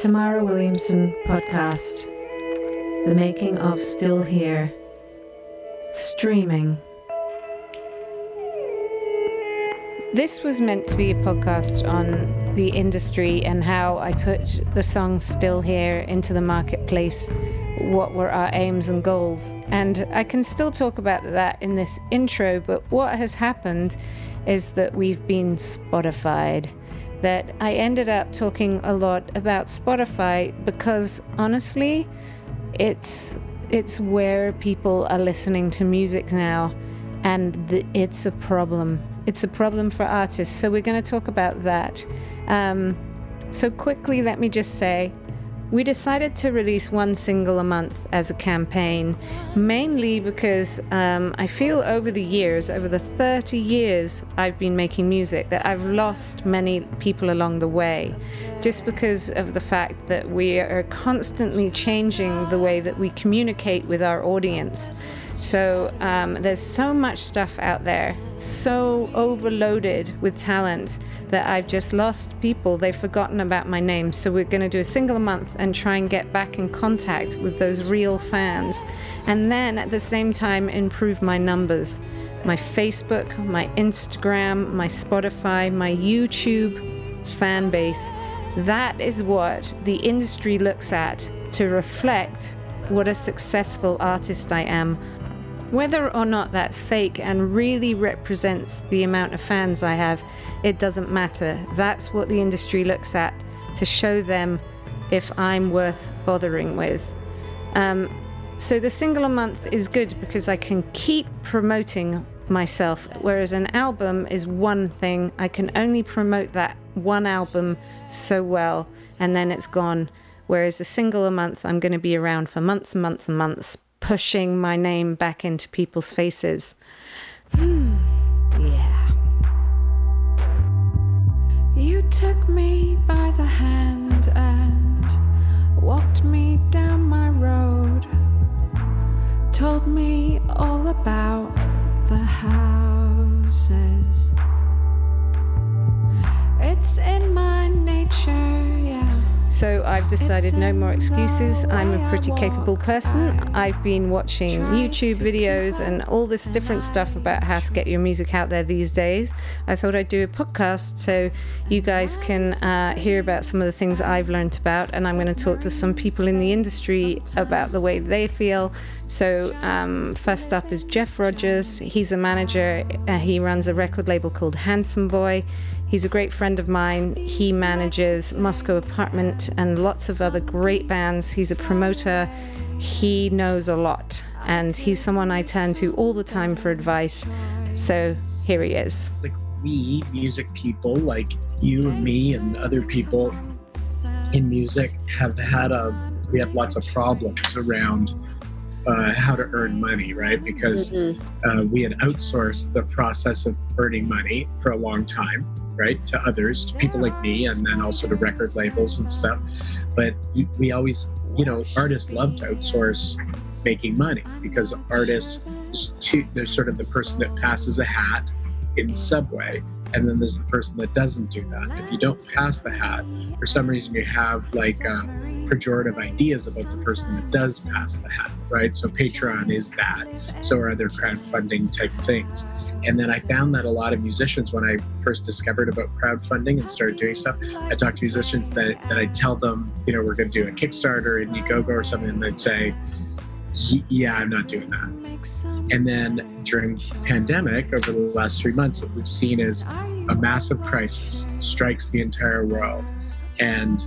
Tamara Williamson podcast. The making of Still Here. Streaming. This was meant to be a podcast on the industry and how I put the song Still Here into the marketplace. What were our aims and goals? And I can still talk about that in this intro, but what has happened is that we've been Spotified that I ended up talking a lot about Spotify because honestly, it's it's where people are listening to music now, and it's a problem. It's a problem for artists. So we're going to talk about that. Um, so quickly, let me just say we decided to release one single a month as a campaign, mainly because um, I feel over the years, over the 30 years I've been making music, that I've lost many people along the way, just because of the fact that we are constantly changing the way that we communicate with our audience. So um, there's so much stuff out there, so overloaded with talent that I've just lost people. They've forgotten about my name. So we're going to do a single month and try and get back in contact with those real fans. And then at the same time, improve my numbers my Facebook, my Instagram, my Spotify, my YouTube fan base. That is what the industry looks at to reflect what a successful artist I am whether or not that's fake and really represents the amount of fans I have, it doesn't matter. That's what the industry looks at to show them if I'm worth bothering with. Um, so the single a month is good because I can keep promoting myself, whereas an album is one thing. I can only promote that one album so well, and then it's gone. Whereas a single a month, I'm going to be around for months and months and months, pushing my name back into people's faces. Hmm. Yeah. You took me by the hand and walked me down my road, told me all about the houses. It's in my nature, yeah. So I've decided no more excuses. I'm a pretty capable person. I've been watching YouTube videos and all this different stuff about how to get your music out there these days. I thought I'd do a podcast so you guys can uh, hear about some of the things I've learned about, and I'm going to talk to some people in the industry about the way they feel. So, um, first up is Jeff Rogers. He's a manager, uh, he runs a record label called Handsome Boy. He's a great friend of mine. He manages Moscow Apartment and lots of other great bands. He's a promoter. He knows a lot, and he's someone I turn to all the time for advice. So here he is. Like we, music people, like you and me and other people in music, have had a we have lots of problems around uh, how to earn money, right? Because mm-hmm. uh, we had outsourced the process of earning money for a long time right, to others, to people like me, and then also to record labels and stuff. But we always, you know, artists love to outsource making money because artists, there's sort of the person that passes a hat in Subway, and then there's the person that doesn't do that. If you don't pass the hat, for some reason you have like uh, pejorative ideas about the person that does pass the hat, right? So Patreon is that. So are other crowdfunding type things. And then I found that a lot of musicians, when I first discovered about crowdfunding and started doing stuff, I talked to musicians that, that I'd tell them, you know, we're going to do a Kickstarter, or Indiegogo or something, and they'd say, yeah, I'm not doing that. And then during pandemic, over the last three months, what we've seen is a massive crisis strikes the entire world. And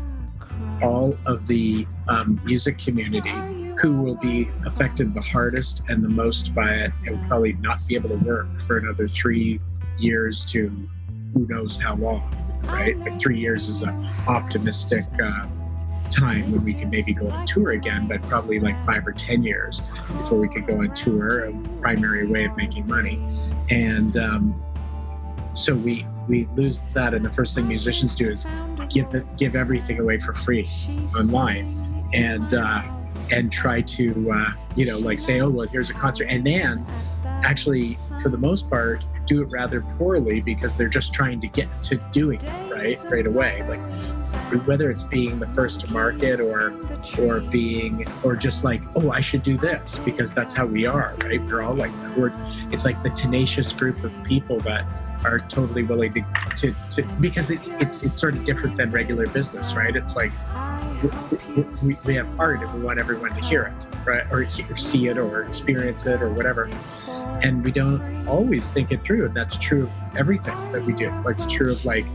all of the um, music community who will be affected the hardest and the most by it and will probably not be able to work for another three years to who knows how long, right? Like three years is an optimistic uh, time when we can maybe go on tour again, but probably like five or 10 years before we could go on tour, a primary way of making money. And um, so we, we lose that. And the first thing musicians do is give, the, give everything away for free online. And, uh, and try to uh, you know like say oh well here's a concert and then actually for the most part do it rather poorly because they're just trying to get to doing it right right? Away. Like whether it's being the first to market or or being or just like, oh, I should do this because that's how we are, right? We're all like. We're it's like the tenacious group of people that are totally willing to, to, to because it's it's it's sort of different than regular business, right? It's like we, we, have art and we want everyone to hear it, right? Or hear, see it or experience it or whatever. And we don't always think it through. And that's true of everything that we do. It's true of like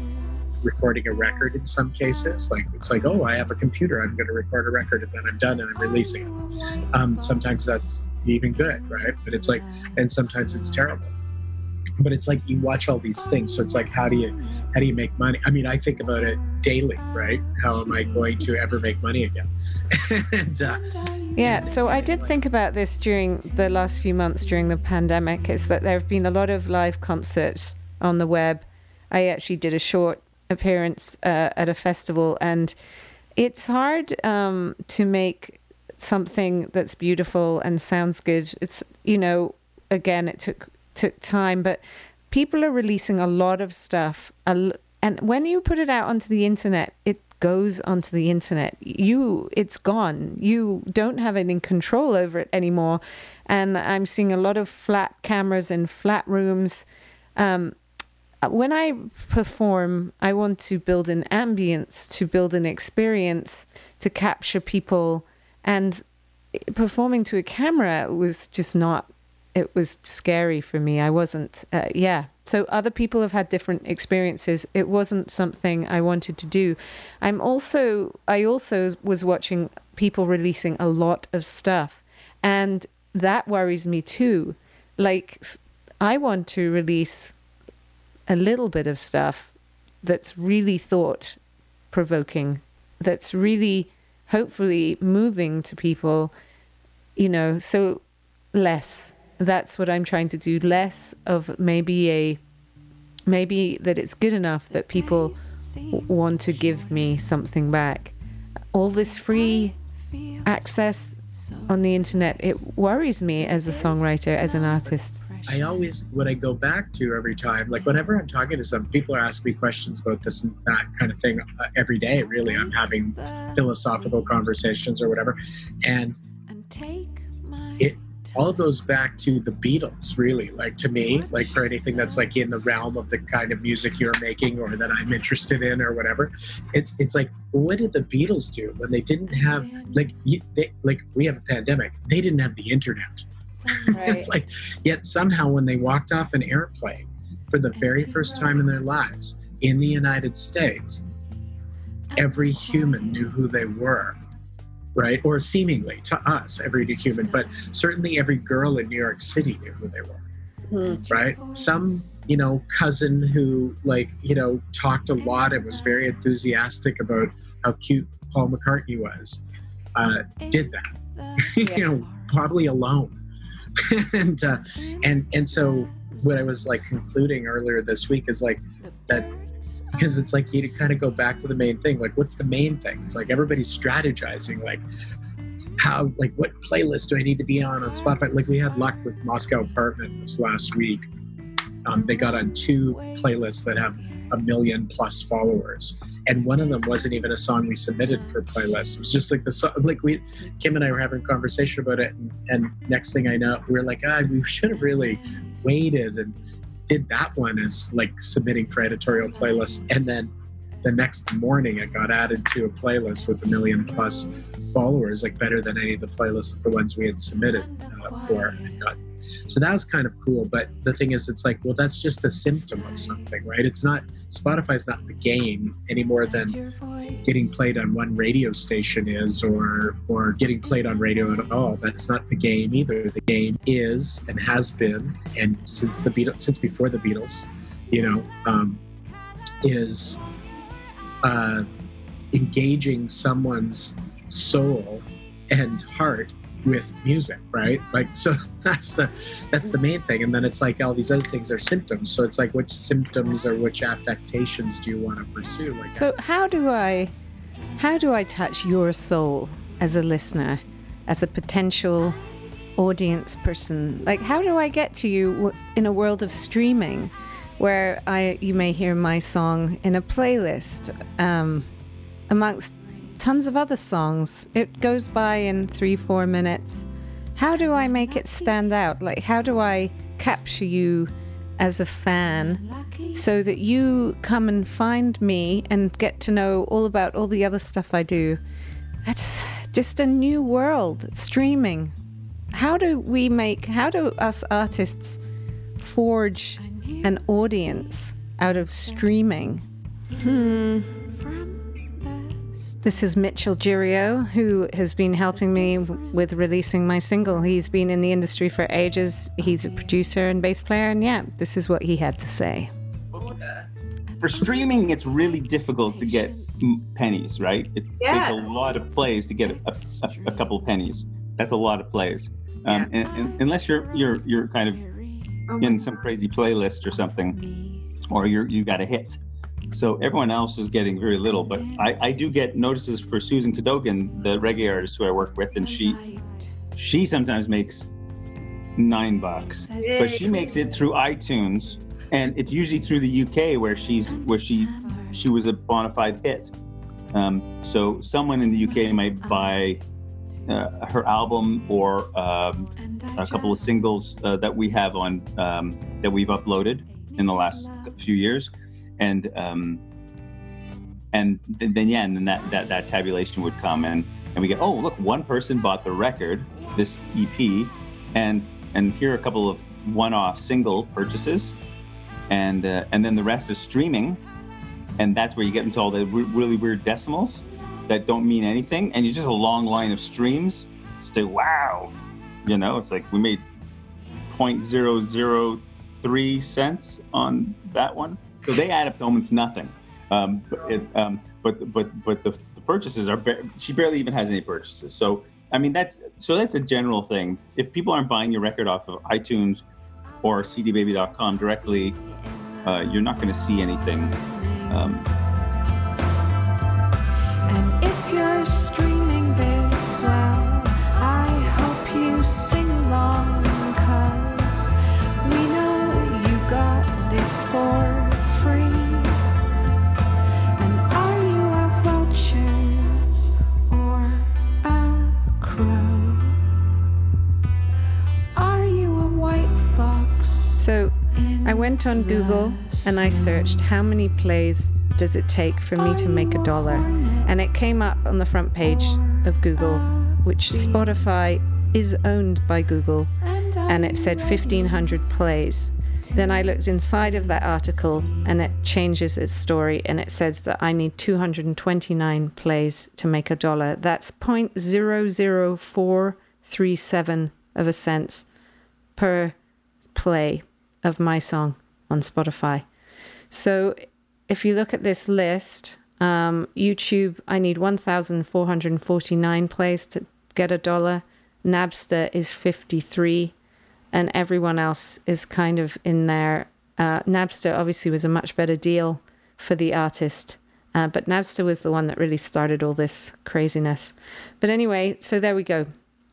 recording a record in some cases. Like it's like, oh, I have a computer. I'm going to record a record and then I'm done and I'm releasing it. Um, sometimes that's even good, right? But it's like, and sometimes it's terrible but it's like you watch all these things so it's like how do you how do you make money? I mean i think about it daily right? How am i going to ever make money again? And, uh, yeah so i did think about this during the last few months during the pandemic is that there have been a lot of live concerts on the web. I actually did a short appearance uh, at a festival and it's hard um, to make something that's beautiful and sounds good. It's you know again it took took time, but people are releasing a lot of stuff. And when you put it out onto the internet, it goes onto the internet. You, it's gone. You don't have any control over it anymore. And I'm seeing a lot of flat cameras in flat rooms. Um, when I perform, I want to build an ambience, to build an experience, to capture people. And performing to a camera was just not it was scary for me. I wasn't, uh, yeah. So other people have had different experiences. It wasn't something I wanted to do. I'm also, I also was watching people releasing a lot of stuff, and that worries me too. Like, I want to release a little bit of stuff that's really thought provoking, that's really hopefully moving to people, you know, so less that's what I'm trying to do. Less of maybe a maybe that it's good enough that people want to give me something back. All this free access on the internet, it worries me as a songwriter, as an artist. I always, what I go back to every time, like whenever I'm talking to some people are asking me questions about this and that kind of thing uh, every day, really. I'm having philosophical conversations or whatever. And it all goes back to the Beatles, really. Like to me, like for anything that's like in the realm of the kind of music you're making or that I'm interested in or whatever. It's it's like, what did the Beatles do when they didn't have like they, like we have a pandemic? They didn't have the internet. Right. it's like yet somehow when they walked off an airplane for the very first time in their lives in the United States, every human knew who they were right? Or seemingly to us, every human, but certainly every girl in New York City knew who they were, mm-hmm. right? Some, you know, cousin who, like, you know, talked a lot and was very enthusiastic about how cute Paul McCartney was, uh, did that, you know, probably alone. and, uh, and, and so what I was like concluding earlier this week is like that because it's like you kind of go back to the main thing like what's the main thing? It's like everybody's strategizing like how like what playlist do i need to be on on spotify? Like we had luck with moscow apartment this last week. Um, they got on two playlists that have a million plus followers and one of them wasn't even a song we submitted for playlist it was just like the song like we kim and i were having a conversation about it and, and next thing i know we are like ah we should have really waited and did that one as like submitting for editorial playlists and then the next morning it got added to a playlist with a million plus followers like better than any of the playlists the ones we had submitted uh, for and got so that was kind of cool. But the thing is, it's like, well, that's just a symptom of something, right? It's not, Spotify's not the game any more than getting played on one radio station is or, or getting played on radio at all. That's not the game either. The game is and has been, and since the Beatles, since before the Beatles, you know, um, is uh, engaging someone's soul and heart with music right? Like so that's the that's the main thing. And then it's like all these other things are symptoms. So it's like which symptoms or which affectations do you want to pursue? Like so how do i how do i touch your soul as a listener as a potential audience person? Like how do i get to you in a world of streaming where I you may hear my song in a playlist um, amongst tons of other songs. It goes by in three, four minutes. How do I make it stand out? Like, how do I capture you as a fan so that you come and find me and get to know all about all the other stuff I do? That's just a new world, streaming. How do we make, how do us artists forge an audience out of streaming? Hmm. This is Mitchell Girio, who has been helping me with releasing my single. He's been in the industry for ages. He's a producer and bass player, and yeah, this is what he had to say. For streaming, it's really difficult to get pennies, right? It yeah. takes a lot of plays to get a, a, a couple of pennies. That's a lot of plays, um, yeah. and, and unless you're you're you're kind of in some crazy playlist or something, or you're you got a hit so everyone else is getting very little, but I, I do get notices for Susan Cadogan, the reggae artist who I work with, and she she sometimes makes nine bucks, but she makes it through iTunes, and it's usually through the UK where she's where she she was a bona fide hit. Um, so someone in the UK might buy uh, her album or um, a couple of singles uh, that we have on um, that we've uploaded in the last few years and um, and then, then yeah, and then that, that that tabulation would come and and we get oh look one person bought the record this EP and and here are a couple of one-off single purchases. And uh, and then the rest is streaming. And that's where you get into all the really weird decimals that don't mean anything. And you just a long line of streams. Say wow. You know it's like we made 0.003 cents on that one so they add up to almost nothing. Um, but, it, um, but but but the, the purchases are ba- she barely even has any purchases. So I mean that's so that's a general thing. If people aren't buying your record off of iTunes or cdbaby.com directly, uh, you're not going to see anything. Um, and if you're streaming this well, I hope you sing along, cause we know you got this for. I went on Google and I searched how many plays does it take for me to make a dollar? And it came up on the front page of Google, which Spotify is owned by Google, and it said 1500 plays. Then I looked inside of that article and it changes its story and it says that I need 229 plays to make a dollar. That's 0.00437 of a cent per play of my song on Spotify. So if you look at this list, um, YouTube, I need 1,449 plays to get a dollar. Napster is 53, and everyone else is kind of in there. Uh, Napster obviously was a much better deal for the artist, uh, but Napster was the one that really started all this craziness. But anyway, so there we go.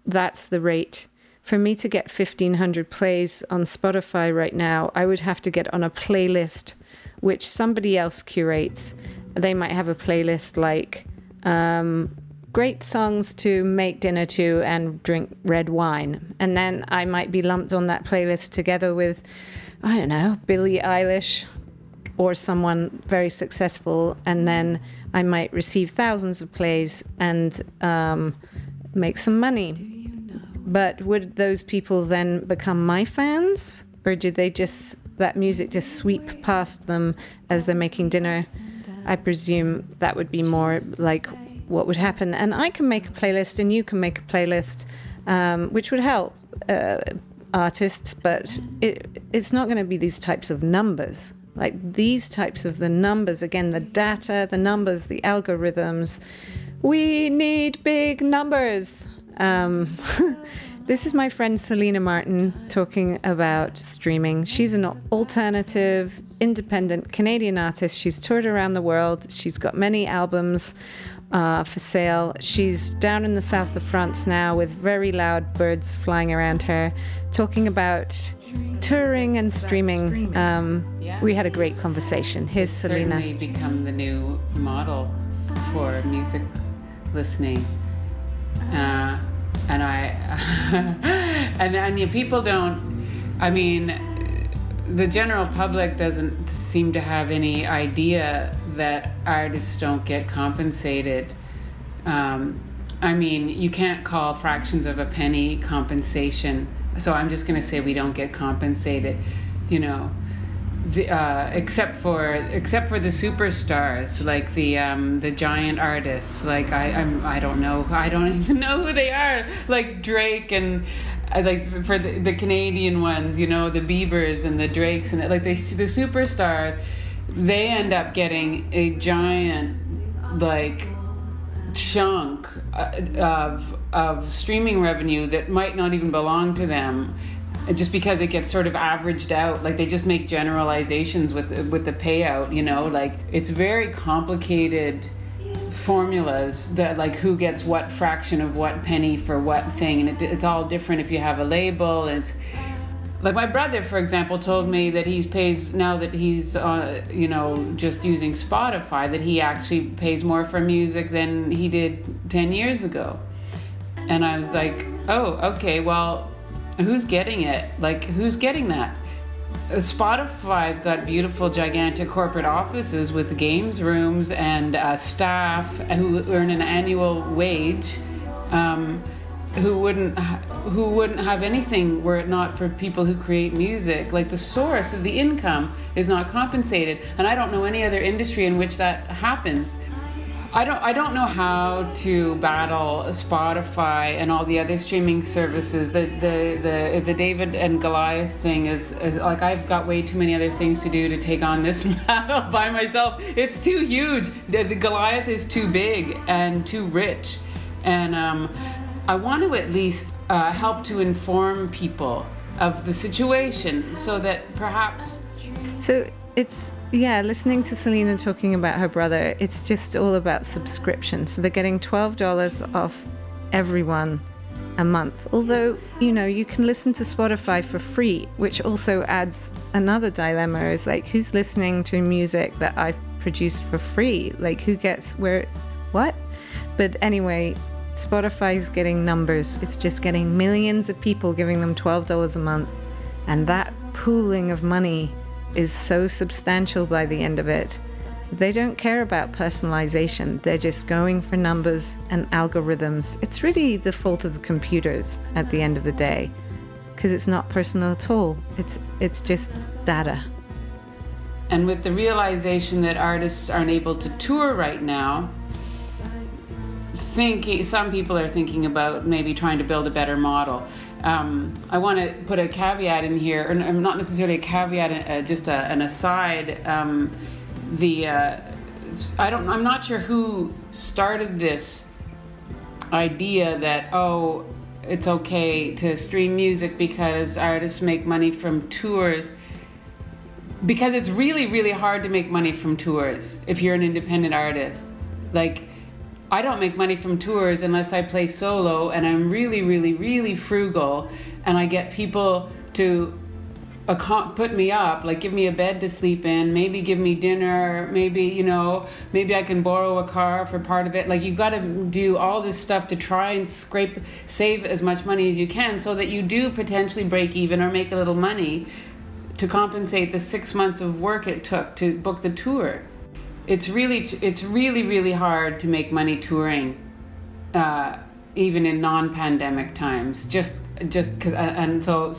That's the rate for me to get 1500 plays on Spotify right now, I would have to get on a playlist which somebody else curates. They might have a playlist like um, great songs to make dinner to and drink red wine. And then I might be lumped on that playlist together with, I don't know, Billie Eilish or someone very successful. And then I might receive thousands of plays and um, make some money. But would those people then become my fans? Or did they just, that music just sweep past them as they're making dinner? I presume that would be more like what would happen. And I can make a playlist and you can make a playlist, um, which would help uh, artists, but it, it's not going to be these types of numbers. Like these types of the numbers, again, the data, the numbers, the algorithms. We need big numbers. Um, this is my friend Selina Martin talking about streaming. She's an alternative, independent Canadian artist. She's toured around the world. She's got many albums uh, for sale. She's down in the south of France now with very loud birds flying around her, talking about touring and streaming. Um, We had a great conversation. Here's Selina. certainly become the new model for music listening. Uh, and I, and, and people don't, I mean, the general public doesn't seem to have any idea that artists don't get compensated. Um, I mean, you can't call fractions of a penny compensation. So I'm just going to say we don't get compensated, you know the, uh, except for except for the superstars like the um, the giant artists like I I'm, I don't know I don't even know who they are like Drake and uh, like for the, the Canadian ones you know the Biebers and the Drakes and like they the superstars they end up getting a giant like chunk uh, of of streaming revenue that might not even belong to them just because it gets sort of averaged out like they just make generalizations with with the payout you know? Like it's very complicated formulas that like who gets what fraction of what penny for what thing. And it, it's all different if you have a label. It's like my brother for example told me that he pays now that he's uh, you know just using spotify that he actually pays more for music than he did 10 years ago. And i was like oh okay well who's getting it? Like who's getting that? Uh, spotify's got beautiful gigantic corporate offices with games rooms and uh, staff who earn an annual wage um, who wouldn't who wouldn't have anything were it not for people who create music. Like the source of the income is not compensated and i don't know any other industry in which that happens I don't I don't know how to battle Spotify and all the other streaming services. The the the, the David and Goliath thing is, is like I've got way too many other things to do to take on this battle by myself. It's too huge. The, the Goliath is too big and too rich, and um, I want to at least uh, help to inform people of the situation so that perhaps So it's yeah, listening to Selina talking about her brother, it's just all about subscription. So they're getting twelve dollars off everyone a month. Although, you know, you can listen to Spotify for free, which also adds another dilemma is like who's listening to music that I've produced for free? Like who gets where what? But anyway, Spotify's getting numbers. It's just getting millions of people giving them $12 a month. And that pooling of money is so substantial by the end of it. They don't care about personalization. They're just going for numbers and algorithms. It's really the fault of the computers at the end of the day because it's not personal at all. It's it's just data. and with the realization that artists aren't able to tour right now thinking some people are thinking about maybe trying to build a better model um, i want to put a caveat in here or not necessarily a caveat uh, just a, an aside um, the uh, i don't i'm not sure who started this idea that oh it's okay to stream music because artists make money from tours. Because it's really really hard to make money from tours if you're an independent artist. Like i don't make money from tours unless i play solo and i'm really really really frugal and i get people to put me up like give me a bed to sleep in maybe give me dinner maybe you know maybe i can borrow a car for part of it like you've got to do all this stuff to try and scrape save as much money as you can so that you do potentially break even or make a little money to compensate the six months of work it took to book the tour. It's really, it's really, really hard to make money touring, uh, even in non-pandemic times. Just, just because, and so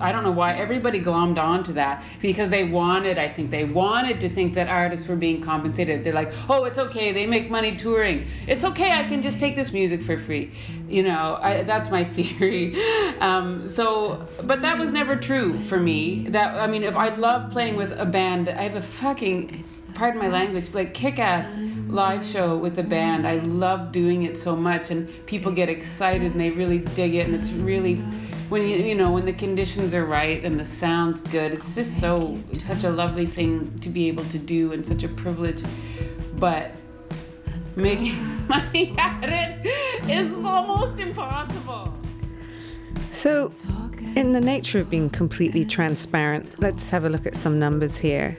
I don't know why everybody glommed onto that because they wanted. I think they wanted to think that artists were being compensated. They're like, oh, it's okay. They make money touring. It's okay. I can just take this music for free. You know, I, that's my theory. Um, so, but that was never true for me. That I mean, if I love playing with a band, I have a fucking, pardon my language, like kick-ass live show with the band. I love doing it so much, and people get excited and they really dig it, and it's really when you you know when the conditions are right and the sound's good. It's just so such a lovely thing to be able to do and such a privilege, but making money at it is almost impossible. So in the nature of being completely transparent, let's have a look at some numbers here.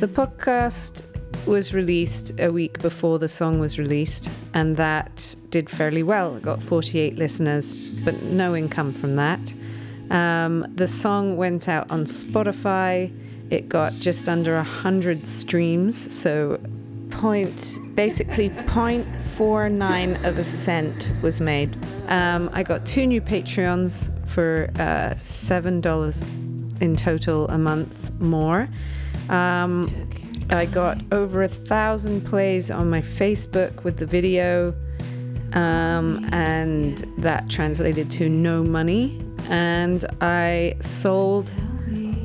The podcast was released a week before the song was released, and that did fairly well. It got 48 listeners, but no income from that. Um, the song went out on Spotify. It got just under 100 streams, so point, basically 0.49 of a cent was made. Um, I got two new Patreons for uh, $7 in total a month more. Um, I got over a thousand plays on my Facebook with the video, um, and that translated to no money. And I sold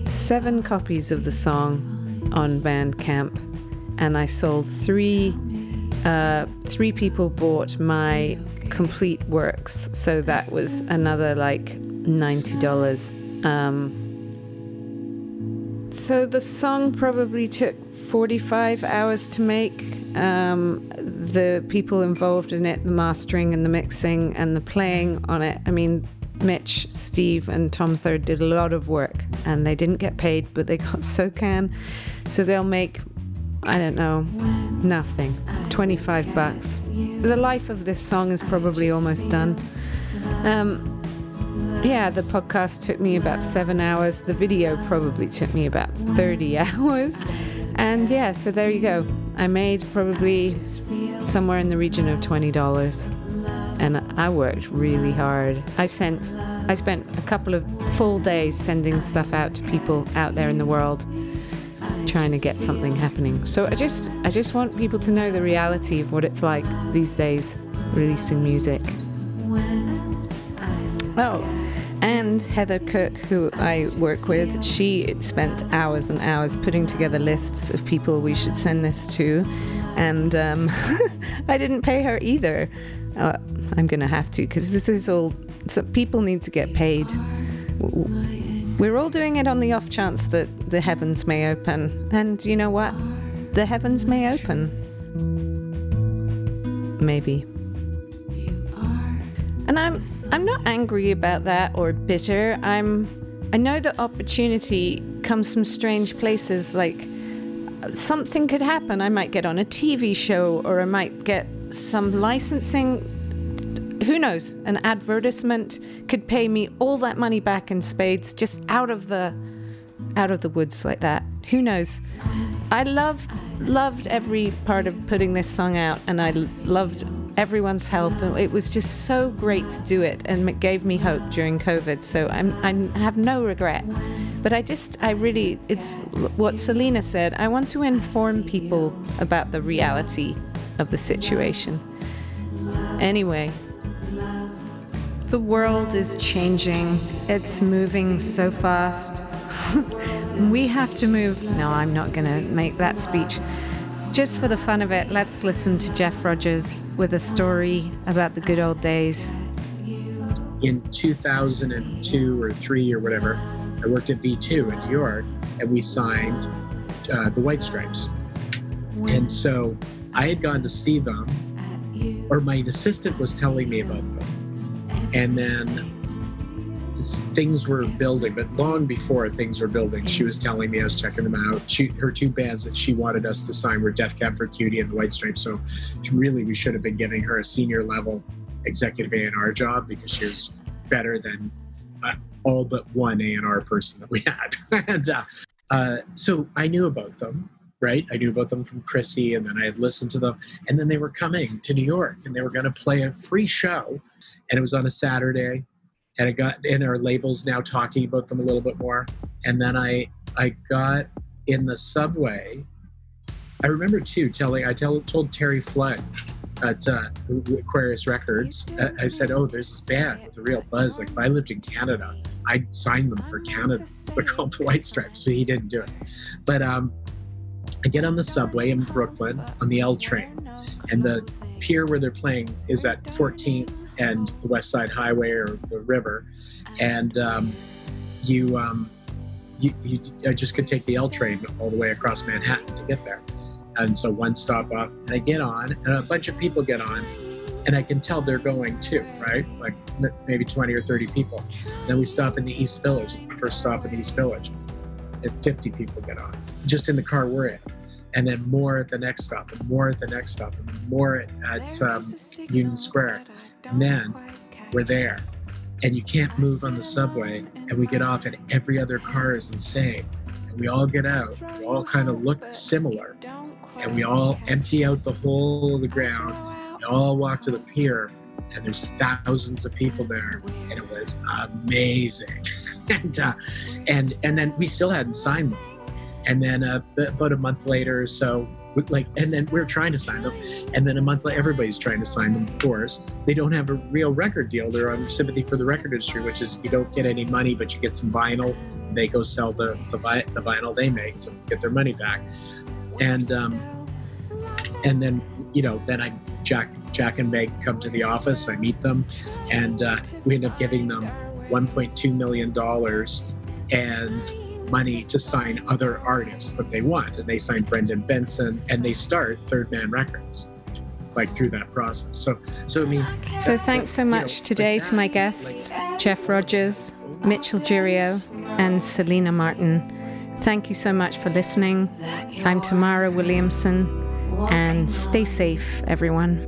seven copies of the song on Bandcamp, and I sold three. Uh, three people bought my complete works, so that was another like ninety dollars. Um, so the song probably took 45 hours to make. Um, the people involved in it, the mastering and the mixing and the playing on it. I mean, Mitch, Steve, and Tom Third did a lot of work and they didn't get paid, but they got SOCAN. So they'll make, I don't know, nothing. 25 bucks. The life of this song is probably almost done. Um, yeah, the podcast took me about seven hours. The video probably took me about 30 hours. And yeah, so there you go. I made probably somewhere in the region of $20. And I worked really hard. I sent, I spent a couple of full days sending stuff out to people out there in the world trying to get something happening. So I just I just want people to know the reality of what it's like these days releasing music. Oh, and Heather Cook, who I work with, she spent hours and hours putting together lists of people we should send this to, and um, I didn't pay her either. Uh, I'm gonna have to because this is all. So people need to get paid. We're all doing it on the off chance that the heavens may open, and you know what? The heavens may open. Maybe. And I'm I'm not angry about that or bitter. I'm I know that opportunity comes from strange places like something could happen. I might get on a TV show or I might get some licensing who knows? An advertisement could pay me all that money back in spades just out of the out of the woods like that. Who knows? I loved loved every part of putting this song out and I loved everyone's help. It was just so great to do it, and it gave me hope during COVID. So I'm, I'm, i have no regret. But I just, I really, it's what Selina said. I want to inform people about the reality of the situation. Anyway, the world is changing. It's moving so fast. we have to move. No, I'm not going to make that speech. Just for the fun of it, let's listen to Jeff Rogers with a story about the good old days. In 2002 or 3 or whatever, I worked at V2 in New York and we signed uh, the White Stripes. And so I had gone to see them, or my assistant was telling me about them. And then things were building, but long before things were building, she was telling me I was checking them out. She, her two bands that she wanted us to sign were Death Cab for Cutie and the White Stripes. So really, we should have been giving her a senior level executive A&R job because she was better than uh, all but one A&R person that we had. and uh, uh, so I knew about them. Right, I knew about them from Chrissy, and then I had listened to them, and then they were coming to New York, and they were going to play a free show, and it was on a Saturday, and it got in our labels now talking about them a little bit more. And then I I got in the subway. I remember too telling I tell, told Terry Flood at uh, Aquarius Records. Uh, I said, "Oh, there's this band with a real buzz. Like if I lived in Canada, I'd sign them for Canada. They're called the White Stripes." But he didn't do it. But um, I get on the subway in Brooklyn on the L train, and the pier where they're playing is at 14th and the West Side Highway or the river, and um, you, um, you you I just could take the L train all the way across Manhattan to get there, and so one stop off, and I get on, and a bunch of people get on, and I can tell they're going too, right? Like maybe 20 or 30 people. Then we stop in the East Village, first stop in the East Village, and 50 people get on, just in the car we're in. And then more at the next stop, and more at the next stop, and more at, at um, Union Square. And then we're there. And you can't move on the subway, and we get off, and every other car is insane. And we all get out, we all kind of look similar, and we all empty out the whole of the ground we all walk to the pier, and there's thousands of people there, and it was amazing. and uh, and and then we still hadn't signed them. And then uh, about a month later or so, like, and then we're trying to sign them, and then a month later, everybody's trying to sign them. Of course, they don't have a real record deal. They're on sympathy for the record industry, which is you don't get any money, but you get some vinyl. They go sell the the, the vinyl they make to get their money back, and um, and then you know then I Jack, Jack and Meg come to the office. I meet them, and uh, we end up giving them 1.2 million dollars and money to sign other artists that they want. And they sign Brendan Benson, and they start Third Man Records, like through that process. So, so I mean. So thanks so much you know, today to my guests, Jeff Rogers, Mitchell Girio, and Selina Martin. Thank you so much for listening. I'm Tamara Williamson and stay safe, everyone.